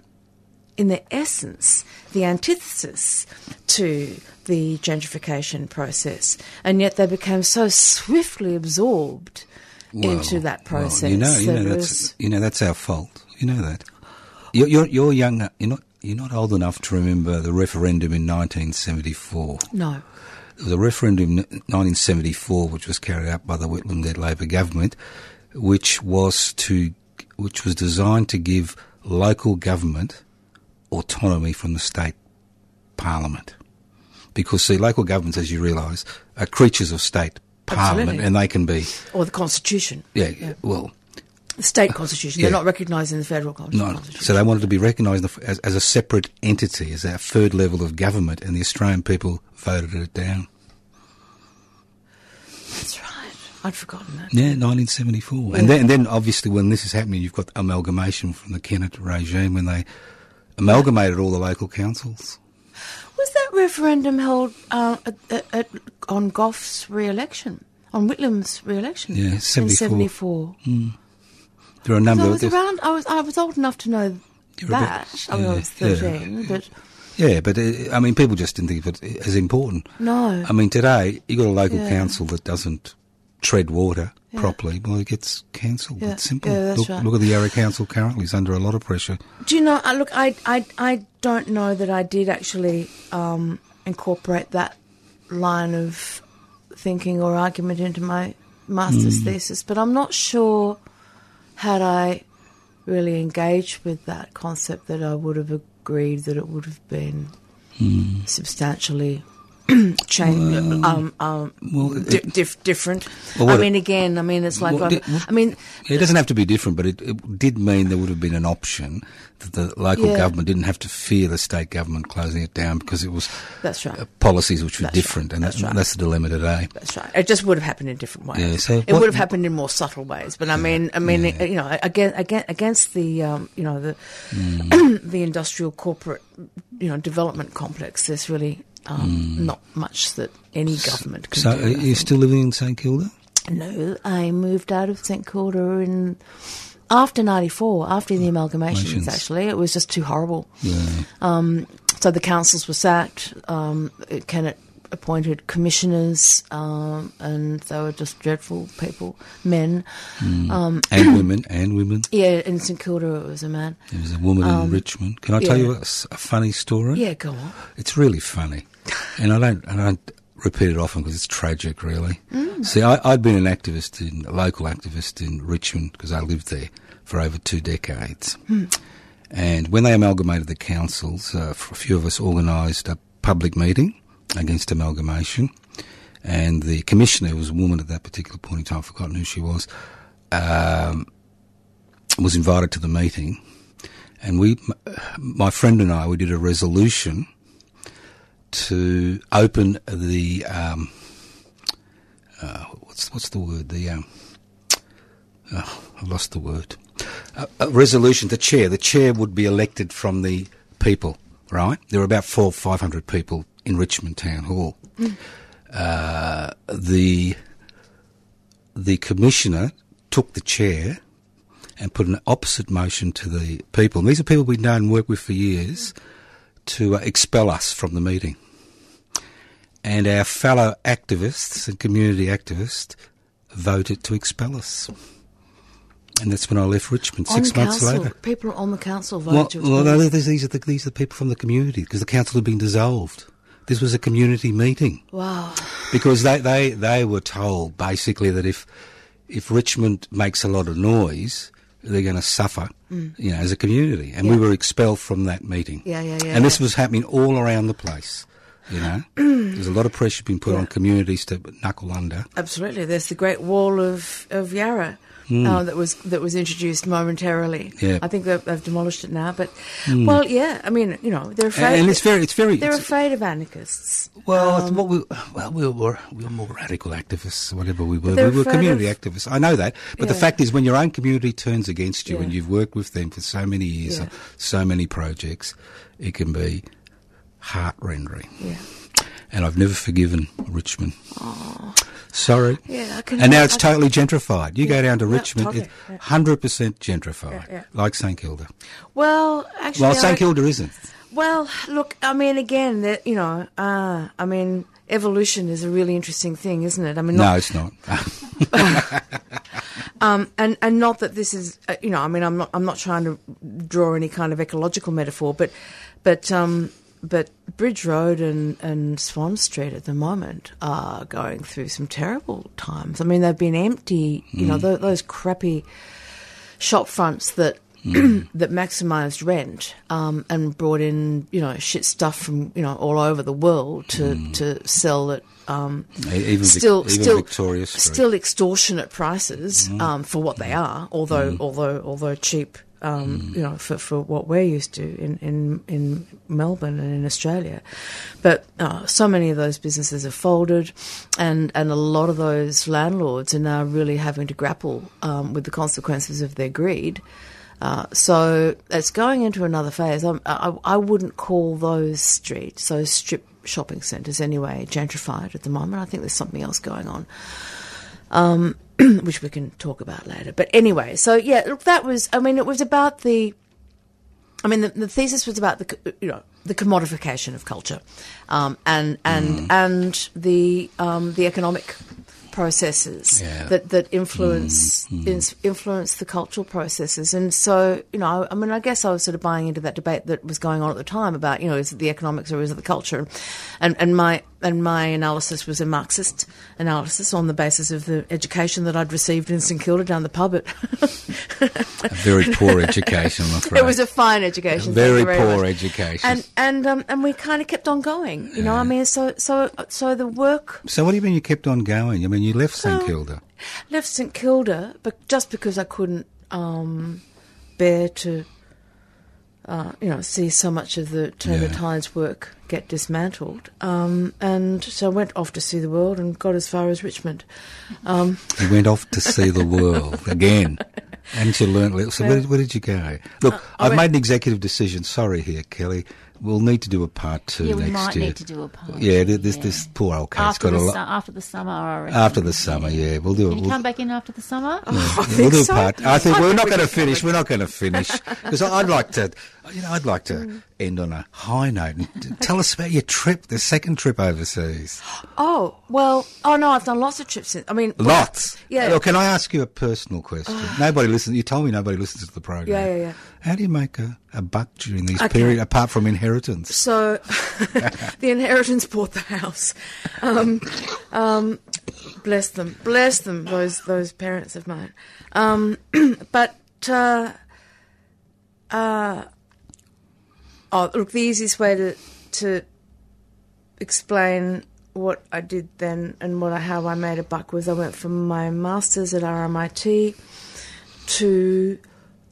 in their essence, the antithesis to the gentrification process, and yet they became so swiftly absorbed into Well, that well, process. you know, you that know that's you know that's our fault. You know that. You're you're, you're young. You're not you're not old enough to remember the referendum in 1974. no, There was a referendum in 1974 which was carried out by the Whitlam-led Labor government which was to which was designed to give local government autonomy from the state parliament. Because see, local governments, as you realise, are creatures of state parliament, Absolutely. and they can be Or the Constitution, yeah, yeah. well. the state Constitution. Yeah. They're not recognised in the federal con- No, so they wanted to be recognised as, as a separate entity, as a third level of government, and the Australian people voted it down. That's right. I'd forgotten that. Yeah, 1974. And, then, and then, obviously, when this is happening, you've got amalgamation from the Kennett regime when they amalgamated all the local councils. Was that referendum held uh, at, at, on Gough's re-election? On Whitlam's re-election? Yeah, 74. 74. There are a number I of was around. I was. I was old enough to know You're a bit- that. I, mean, I yeah, was yeah. thirteen, but Yeah, but uh, I mean, people just didn't think of it as important. no. I mean, today you've got a local Yeah. council that doesn't tread water Yeah. properly. Well, it gets cancelled. Yeah, It's simple. yeah, look, right. look at the Yarra Council currently; it's under a lot of pressure. Do you know? Uh, look, I, I, I don't know that I did actually um, incorporate that line of thinking or argument into my master's thesis, but I'm not sure had I really engaged with that concept that I would have agreed that it would have been substantially *clears throat* changed, um, um, well, di- it- dif- different. Well, I mean, again, I mean, it's like, Well, I, di- I mean, It doesn't have to be different, but it, it did mean there would have been an option that the local Yeah. government didn't have to fear the state government closing it down because it was that's right. uh, policies which were That's right, different, and that's that, right. that's the dilemma today. That's right. It just would have happened in different ways. Yeah, so it what- would have happened in more subtle ways. But I mean, I mean, you know, again, again, against the, um, you know, the Mm. *clears throat* the industrial corporate, you know, development complex. There's really um, not much that any government can Mm. So, do. are you still living in St Kilda? No, I moved out of St Kilda in after '94, after the amalgamations. Actually, it was just too horrible. Yeah. Um, so the councils were sacked. Um, Kennett appointed commissioners, um, and they were just dreadful people, men. Um, and *clears throat* women, and women. yeah, in St Kilda it was a man. There was a woman in Richmond. Can I tell Um, yeah. you a, a funny story? Yeah, go on. It's really funny, and I don't, I don't repeat it often because it's tragic, really. Mm. See, I, I'd been an activist, in, a local activist in Richmond because I lived there for over two decades. Hmm. And when they amalgamated the councils, uh, a few of us organised a public meeting against amalgamation, and the commissioner, who was a woman at that particular point in time, I've forgotten who she was, um, was invited to the meeting, and we, my friend and I, we did a resolution to open the um, uh, what's what's the word? The um, oh, I lost the word. A, a resolution the chair. The chair would be elected from the people right? There were about four five hundred people in Richmond Town Hall. Uh, the the commissioner took the chair and put an opposite motion to the people. And these are people we've known and worked with for years to uh, expel us from the meeting. And our fellow activists and community activists voted to expel us. And that's when I left Richmond six on months council, later. people on the council voted Well, to expel no, us. these, these are the, these are the people from the community because the council had been dissolved. This was a community meeting Wow. because they, they, they were told basically that if if Richmond makes a lot of noise, they're going to suffer, you know, as a community. And we Mm. Were expelled from that meeting. Yeah, yeah, yeah, And this yeah. was happening all around the place. You know, *clears throat* there's a lot of pressure being put Yeah. on communities to knuckle under. Absolutely. There's the Great Wall of, of Yarra uh, that was that was introduced momentarily. Yeah. I think they've, they've demolished it now. But well, yeah. I mean, you know, they're afraid. And it's very, it's very. they're it's- afraid of anarchists. Well, Um, what we well we were we were more radical activists, whatever we were. We were community of- activists. I know that, but the fact is, when your own community turns against you Yeah. and you've worked with them for so many years, Yeah. so many projects, it can be heart rending. Yeah. And I've never forgiven Richmond. Sorry. Yeah, I can- and now it's I- totally gentrified. You go down to yeah, Richmond, totally, it's yeah. hundred percent gentrified, Yeah, yeah. like St Kilda. Well, actually, Well, St Kilda isn't. Well, look, I mean, again, you know, uh, I mean, evolution is a really interesting thing, isn't it? I mean, No, it's not. *laughs* um, and and not that this is, uh, you know, I mean, I'm not I'm not trying to draw any kind of ecological metaphor, but but um, but Bridge Road and, and Swan Street at the moment are going through some terrible times. I mean, they've been empty. You know, th- those crappy shop fronts that *clears throat* that maximised rent um, and brought in you know shit stuff from you know all over the world to to sell at um, Even, still even still Victoria Street. still extortionate prices um, for what they are, although although although cheap. Um, You know, for, for what we're used to in, in, in Melbourne and in Australia, but uh, so many of those businesses have folded, and, and a lot of those landlords are now really having to grapple um, with the consequences of their greed. Uh, so it's going into another phase. I'm, I, I wouldn't call those streets, those strip shopping centres anyway, gentrified at the moment. I think there's something else going on, um, *clears throat* which we can talk about later. But anyway, so yeah, look, that was. I mean, it was about the. I mean, the, the thesis was about the you know the commodification of culture, um, and and and the um, the economic processes Yeah. that that influence ins- influence the cultural processes. And so, you know, I mean, I guess I was sort of buying into that debate that was going on at the time about, you know, is it the economics or is it the culture? And and my and my analysis was a Marxist analysis on the basis of the education that I'd received in St Kilda down the pub at. *laughs* A very poor education, I'm *laughs* afraid. it was a fine education. thank very very poor much. education. And and um, and we kind of kept on going, you know. I mean, so so so the work so what do you mean you kept on going? I mean, you left St Kilda. left St Kilda, but just because I couldn't um, bear to, uh, you know, see so much of the Turner Yeah. Tides work get dismantled, um, and so I went off to see the world and got as far as Richmond. Um, You went off to see the world *laughs* again. And you learnt. little- So where, where did you go? Look, Uh, I I've went- made an executive decision. Sorry here, Kelly. We'll need to do a part two Yeah, we next might year. need to do a part Yeah, two, this yeah. this poor old Kate's after got the a su- lot. after the summer. I reckon. After the summer, yeah, we'll do it. Can you We'll, come back in after the summer? *laughs* I yeah, think we'll do a so. part. I think I we're think not we going to finish. We're not going to finish *laughs* because I'd like to. You know, I'd like to Mm. end on a high note. And *laughs* tell us about your trip, the second trip overseas. Oh well, oh no, I've done lots of trips. Since, I mean, Lots. Yeah. Well, can I ask you a personal question? *sighs* nobody listens. You told me nobody listens to the program. Yeah, yeah, yeah. How do you make a, a buck during these Okay. periods, apart from inheritance? So *laughs* the inheritance bought the house. Um, um, bless them, bless them, those those parents of mine. Um, *clears throat* but uh, uh, oh, look, the easiest way to to explain what I did then and what I, how I made a buck was I went from my masters at RMIT to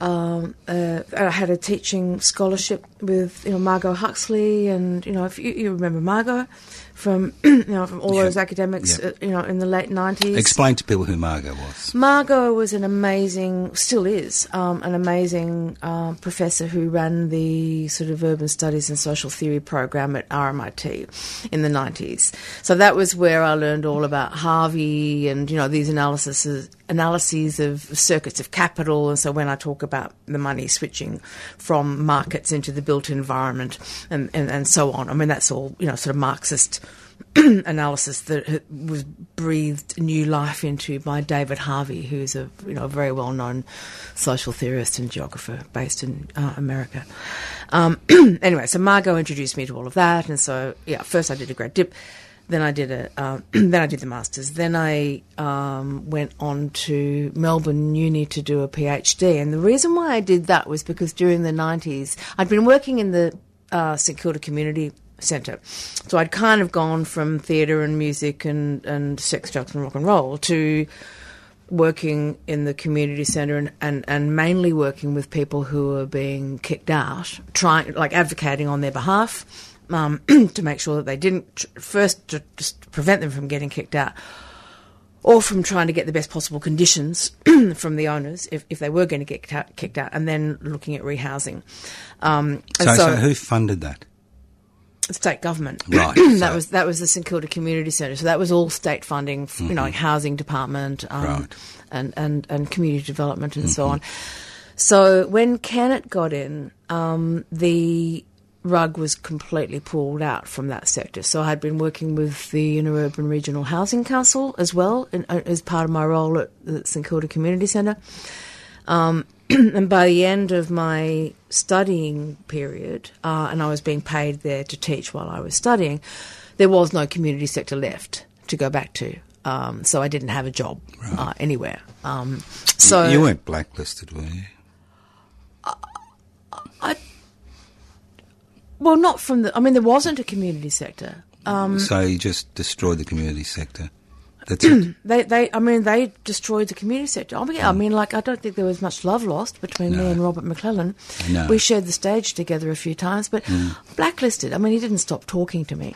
um, uh, I had a teaching scholarship with you know Margo Huxley and you know if you, you remember Margo from *clears throat* you know from all Yeah. those academics Yeah. uh, you know in the late nineties. Explain to people who Margo was. Margo was an amazing, still is, um, an amazing uh, professor who ran the sort of urban studies and social theory program at RMIT in the 90s. So that was where I learned all about Harvey and, you know, these analyses, analyses of circuits of capital. And so when I talk about the money switching from markets into the built environment and, and, and so on, I mean, that's all, you know, sort of Marxist *clears throat* analysis that was breathed new life into by David Harvey, who's a you know a very well known social theorist and geographer based in uh, America. Um, *clears throat* anyway, so Margo introduced me to all of that, and so yeah, first I did a grad dip. Then I did a, um, *clears throat* then I did the masters. Then I um, went on to Melbourne Uni to do a PhD. And the reason why I did that was because during the nineties, I'd been working in the uh, St Kilda Community Centre, so I'd kind of gone from theatre and music and and sex, drugs, and rock and roll to working in the community centre and, and, and mainly working with people who are being kicked out, trying like advocating on their behalf um, *clears throat* to make sure that they didn't tr- first to just prevent them from getting kicked out. Or from trying to get the best possible conditions *clears throat* from the owners if, if they were going to get kicked out, kicked out, and then looking at rehousing. Um, and So, so, who funded that? state government. *clears throat* Right, that so- was that was the St Kilda Community Centre. So that was all state funding, f you know, like housing department, um, Mm-hmm. Right. and, and and community development and Mm-hmm. so on. So when Kennett got in, um, the rug was completely pulled out from that sector. So I had been working with the Inner Urban Regional Housing Council as well, in, uh, as part of my role at the St Kilda Community Centre. Um, *clears throat* and by the end of my studying period, uh, and I was being paid there to teach while I was studying, there was no community sector left to go back to. Um, so I didn't have a job uh, anywhere. Um, so you weren't blacklisted, were you? Well, not from the. I mean, there wasn't a community sector. Um, so you just destroyed the community sector. *clears throat* That's it. They, they, I mean, they destroyed the community sector. I mean, I mean, like, I don't think there was much love lost between me and Robert Maclellan. No. We shared the stage together a few times, but blacklisted. I mean, he didn't stop talking to me.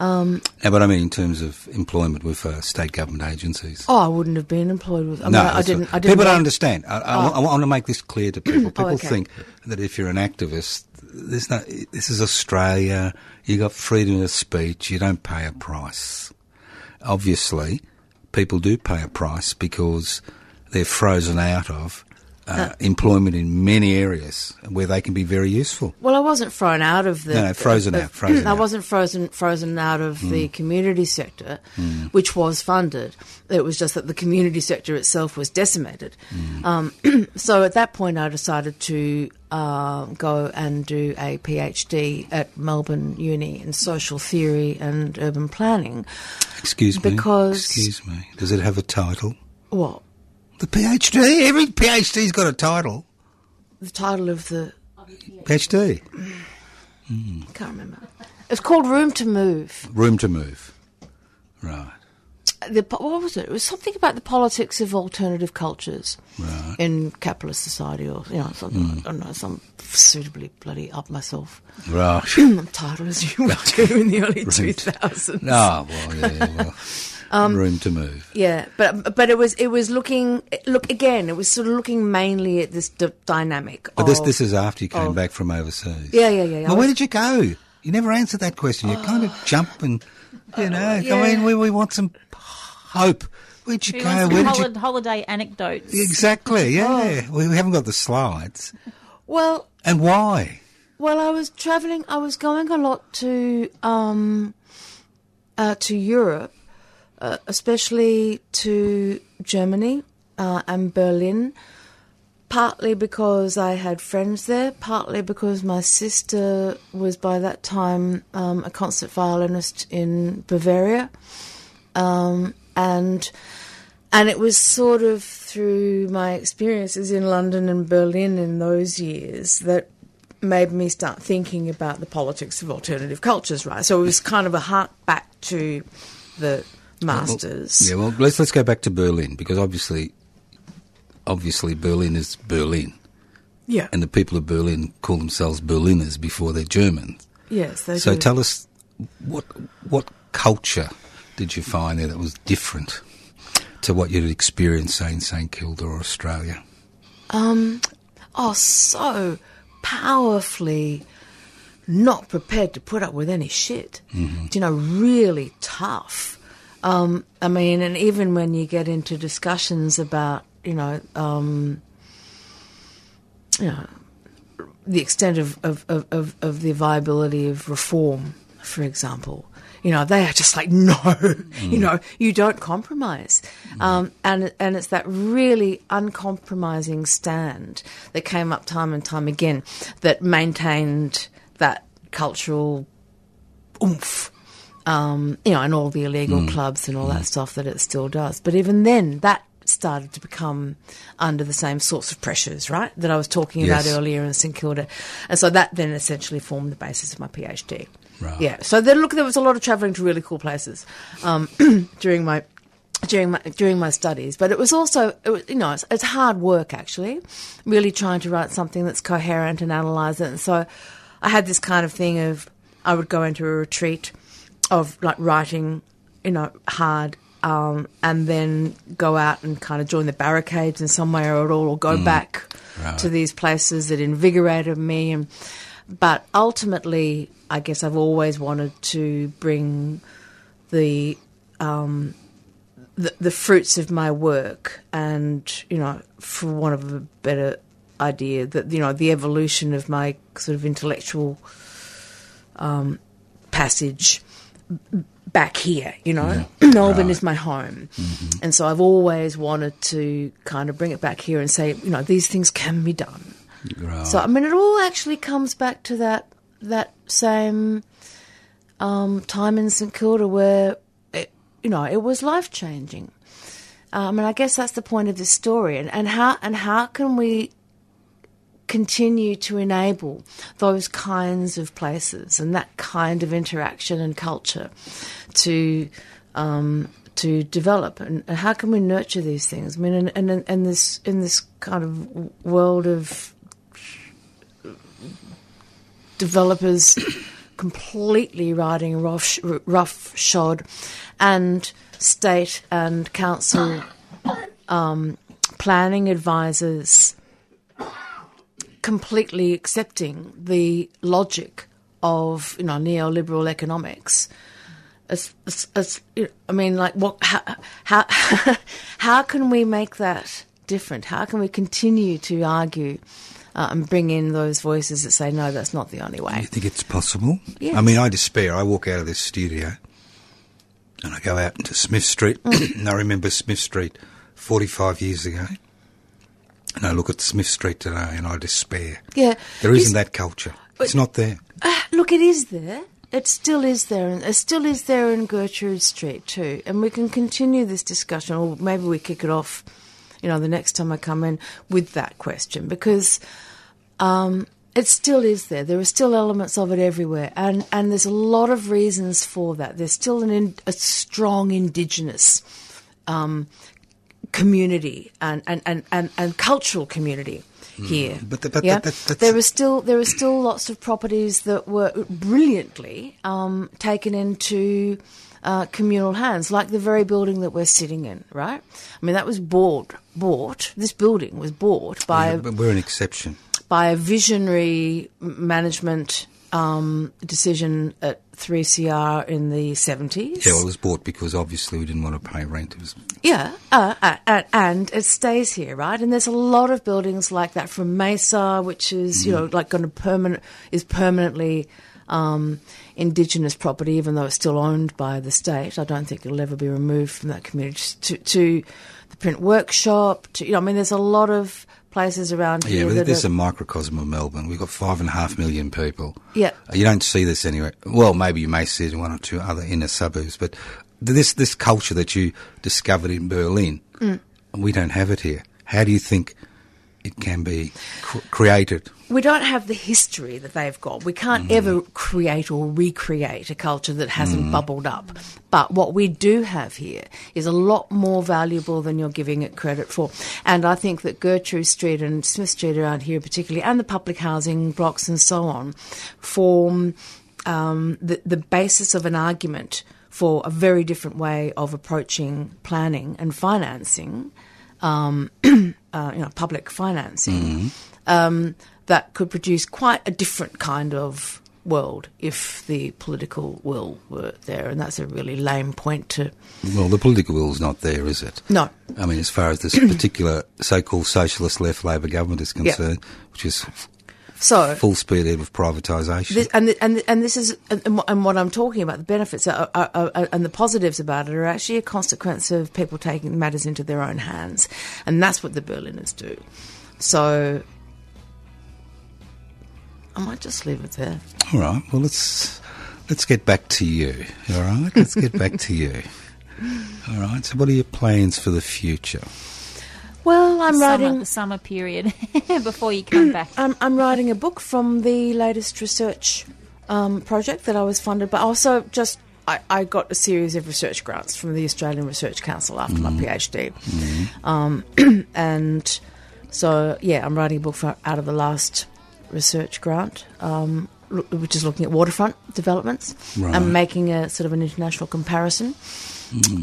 No, but I mean in terms of employment with uh, state government agencies. Oh, I wouldn't have been employed with. I no, I, I didn't. I didn't. People don't understand. I, I, I want to make this clear to people. *clears throat* People okay. think that if you're an activist, there's no. This is Australia. You got freedom of speech. You don't pay a price. Obviously, people do pay a price because they're frozen out of uh, employment in many areas where they can be very useful. Well, I wasn't thrown out of the. No, no, frozen out, frozen I out. Wasn't frozen frozen out of the community sector, which was funded. It was just that the community sector itself was decimated. Hmm. Um, *clears throat* so at that point, I decided to uh, go and do a PhD at Melbourne Uni in social theory and urban planning. Excuse me. Because- Excuse me. Does it have a title? What The PhD. Every PhD's got a title. the title of the? PhD. I can't remember. It's called Room to Move. Room to move. Right. the what was it? It was something about the politics of alternative cultures Right. in capitalist society, or you know, something. Hmm. I don't know, some suitably bloody up myself Right. *laughs* title as you would do in the early *laughs* two thousands. Oh well, yeah, well. *laughs* Um, room to move. Yeah, but but it was it was looking look again. It was sort of looking mainly at this d- dynamic. But this of- this is after you came of- back from overseas. Yeah, yeah, yeah, I Well, where did you go? You never answered that question. You kind of *sighs* jump and you know. I yeah. mean, we we want some hope. Where'd you We go? Where did holi- you? holiday anecdotes. Exactly. *laughs* Yeah. Oh. We, we haven't got the slides. well, And why? Well, I was traveling. I was going a lot to um, uh, to Europe, uh, especially to Germany uh, and Berlin. Partly because I had friends there, partly because my sister was by that time um, a concert violinist in Bavaria, um, and and it was sort of through my experiences in London and Berlin in those years that made me start thinking about the politics of alternative cultures, right? So it was kind of a hark back to the masters. Yeah. Well, let's let's go back to Berlin because obviously, obviously Berlin is Berlin, Yeah. and the people of Berlin call themselves Berliners before they're Germans. yes, they So do. tell us what what culture did you find there that was different to what you'd experienced, say, in St Kilda or Australia? Um oh, so powerfully not prepared to put up with any shit. You know, really tough. Um, I mean, and even when you get into discussions about, you know, um, you know, the extent of, of, of, of, the viability of reform, for example. You know, they are just like, *laughs* no, you know, you don't compromise. Um, and, and it's that really uncompromising stand that came up time and time again that maintained that cultural oomph. Um, you know, and all the illegal clubs and all that stuff that it still does. But even then, that started to become under the same sorts of pressures, right? That I was talking Yes. about earlier in St Kilda, and so that then essentially formed the basis of my PhD. Right. Yeah. So then, look, there was a lot of travelling to really cool places um, *clears throat* during my during my during my studies, but it was also it was, you know it's, it's hard work actually, really trying to write something that's coherent and analyze it. And so I had this kind of thing of I would go into a retreat of like writing, you know, hard. Um, and then go out and kind of join the barricades in some way or at all, or go back Right. to these places that invigorated me. And but ultimately, I guess I've always wanted to bring the um, the, the fruits of my work, and you know, for want of a better idea, that you know, the evolution of my sort of intellectual um, passage back here, you know. *clears throat* Melbourne Right. is my home. And so I've always wanted to kind of bring it back here and say, you know, these things can be done. Right. So I mean, it all actually comes back to that that same um, time in St Kilda where it, you know it was life changing. Um, and I guess that's the point of this story. And, and how and how can we continue to enable those kinds of places and that kind of interaction and culture to um, to develop and, and how can we nurture these things? I mean, and, and, and this in this kind of world of developers *coughs* completely riding rough, shod and state and council um, planning advisors completely accepting the logic of you know neoliberal economics. It's, it's, it's, I mean, like, what? How, how *laughs* how can we make that different? How can we continue to argue uh, and bring in those voices that say no, that's not the only way? You think it's possible? Yes. I mean, I despair. I walk out of this studio and I go out into Smith Street. *coughs* and I remember Smith Street 45 years ago. And I look at Smith Street today and I despair. Yeah, There isn't that culture. It's not there. Uh, look, it is there. It still is there, and it still is there in Gertrude Street too. And we can continue this discussion, or maybe we kick it off, you know, the next time I come in with that question because um, it still is there. There are still elements of it everywhere, and and there's a lot of reasons for that. There's still an in, a strong Indigenous um, community and, and, and, and, and cultural community here. But the- but yeah? that- that's- there are still there are still lots of properties that were brilliantly um, taken into uh, communal hands, like the very building that we're sitting in. Right? I mean, that was bought. Bought. This building was bought by Yeah, but we're an exception. by a visionary management um, decision at 3CR in the 70s. Yeah, well, it was bought because obviously we didn't want to pay rent. It was Yeah, uh, uh, uh, and it stays here, right? And there's a lot of buildings like that from Mesa, which is you know like going to permanent is permanently um, indigenous property, even though it's still owned by the state. I don't think it'll ever be removed from that community. To, to the print workshop, to you know, I mean, there's a lot of places around Yeah, here but that this is a microcosm of Melbourne. We've got five and a half million people. Yeah. Uh, You don't see this anywhere. Well, maybe you may see it in one or two other inner suburbs, but this this culture that you discovered in Berlin, Mm. we don't have it here. How do you think it can be cr- created? We don't have the history that they've got. We can't ever create or recreate a culture that hasn't bubbled up. But what we do have here is a lot more valuable than you're giving it credit for. And I think that Gertrude Street and Smith Street around here, particularly, and the public housing blocks and so on, form um, the, the basis of an argument for a very different way of approaching planning and financing um, *clears throat* uh, you know, public financing, um, that could produce quite a different kind of world if the political will were there. And that's a really lame point to. Well, the political will is not there, is it? No. I mean, as far as this *clears throat* particular so-called socialist left Labor government is Yeah. concerned, which is So. full speed ahead with privatisation. This, and, the, and and this is and, what- and what I'm talking about the benefits are, are, are, are- and the positives about it are actually a consequence of people taking matters into their own hands, and that's what the Berliners do. So I might just leave it there. All right. Well, let's let's get back to you. All right. Let's get back to you. All right. So, what are your plans for the future? Well, I'm summer, writing the summer period *laughs* before you come *clears throat* back. I'm, I'm writing a book from the latest research um, project that I was funded, but also just I, I got a series of research grants from the Australian Research Council after my PhD, um, *clears throat* and so yeah, I'm writing a book for, out of the last research grant. Um, which is looking at waterfront developments Right. and making a sort of an international comparison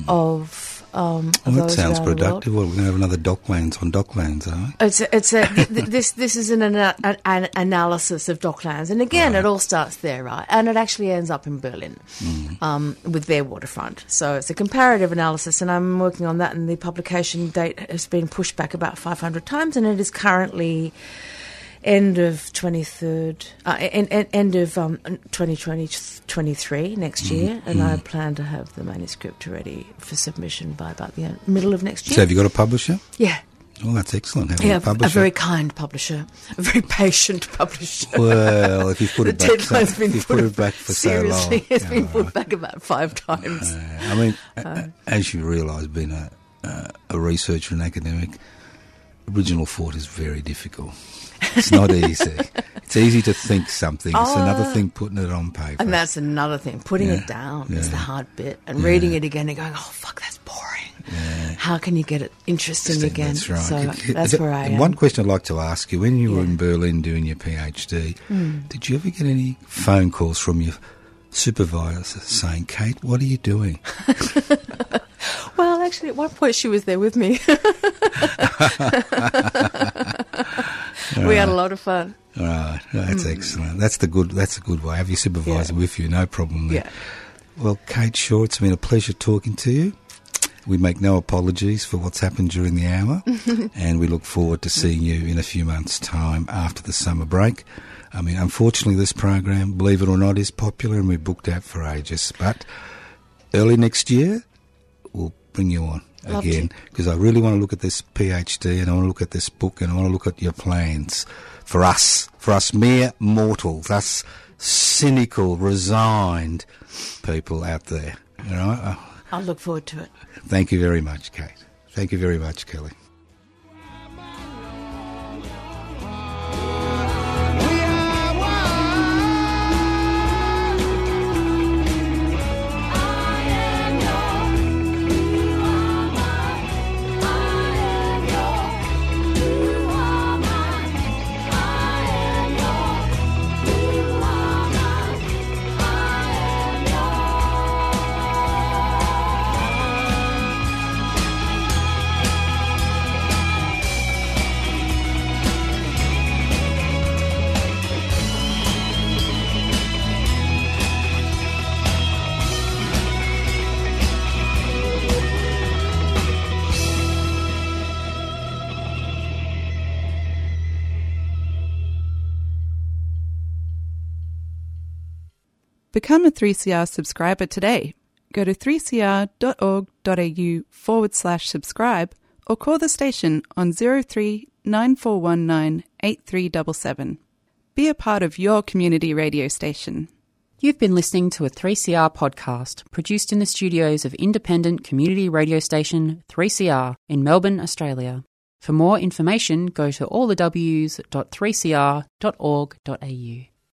of. Um, Well, that sounds around the world. productive. Well, we're going to have another Docklands on Docklands, are we? It's a, it's a th- th- *laughs* this this is an, ana- an, an analysis of Docklands, and again, it all starts there, right? And it actually ends up in Berlin um, with their waterfront. So it's a comparative analysis, and I'm working on that. And the publication date has been pushed back about 500 times, and it is currently end of 23rd, uh, en- en- end of um, 2020, 23 next year, and I plan to have the manuscript ready for submission by about the end, middle of next year. So have you got a publisher? yeah. Oh, that's excellent. Having Yeah, a publisher. a very kind publisher, a very patient *laughs* publisher. well, if you put it back, so, been if you put, put it back for so long, seriously, it's been yeah, put back about five times. Uh, I mean, Uh. as you realise, being a, uh, a researcher and academic, original thought is very difficult. It's not easy. it's easy to think something. It's another oh. thing putting it on paper. Oh. And that's another thing. Putting Yeah, it down is the hard bit, and reading it again and going, "Oh fuck, that's boring." How can you get it interesting again? That's right. So Could- that's th- where I am. One question I'd like to ask you: When you were Yeah. In Berlin doing your PhD, hmm. did you ever get any phone calls from your supervisor saying, "Kate, what are you doing?" *laughs* Well, actually, at one point she was there with me. *laughs* *laughs* we had a lot of fun. Right, that's Hmm. excellent. That's the good. That's a good way. Have your supervisor Yeah. with you, no problem. There. Yeah. Well, Kate Shaw, it's been a pleasure talking to you. We make no apologies for what's happened during the hour, *laughs* and we look forward to seeing you in a few months' time after the summer break. I mean, unfortunately, this program, believe it or not, is popular, and we're booked out for ages. But early next year, we'll bring you on Again because I really want to look at this PhD, and I want to look at this book, and I want to look at your plans for us, for us mere mortals, us cynical, resigned people out there. You know, I'll look forward to it. thank you very much, Kate. Thank you very much, Kelly. Become a 3CR subscriber today. Go to 3cr.org.au forward slash subscribe or call the station on 03 9419 8377. Be a part of your community radio station. You've been listening to a 3CR podcast produced in the studios of independent community radio station 3CR in Melbourne, Australia. For more information, go to allthews.3cr.org.au.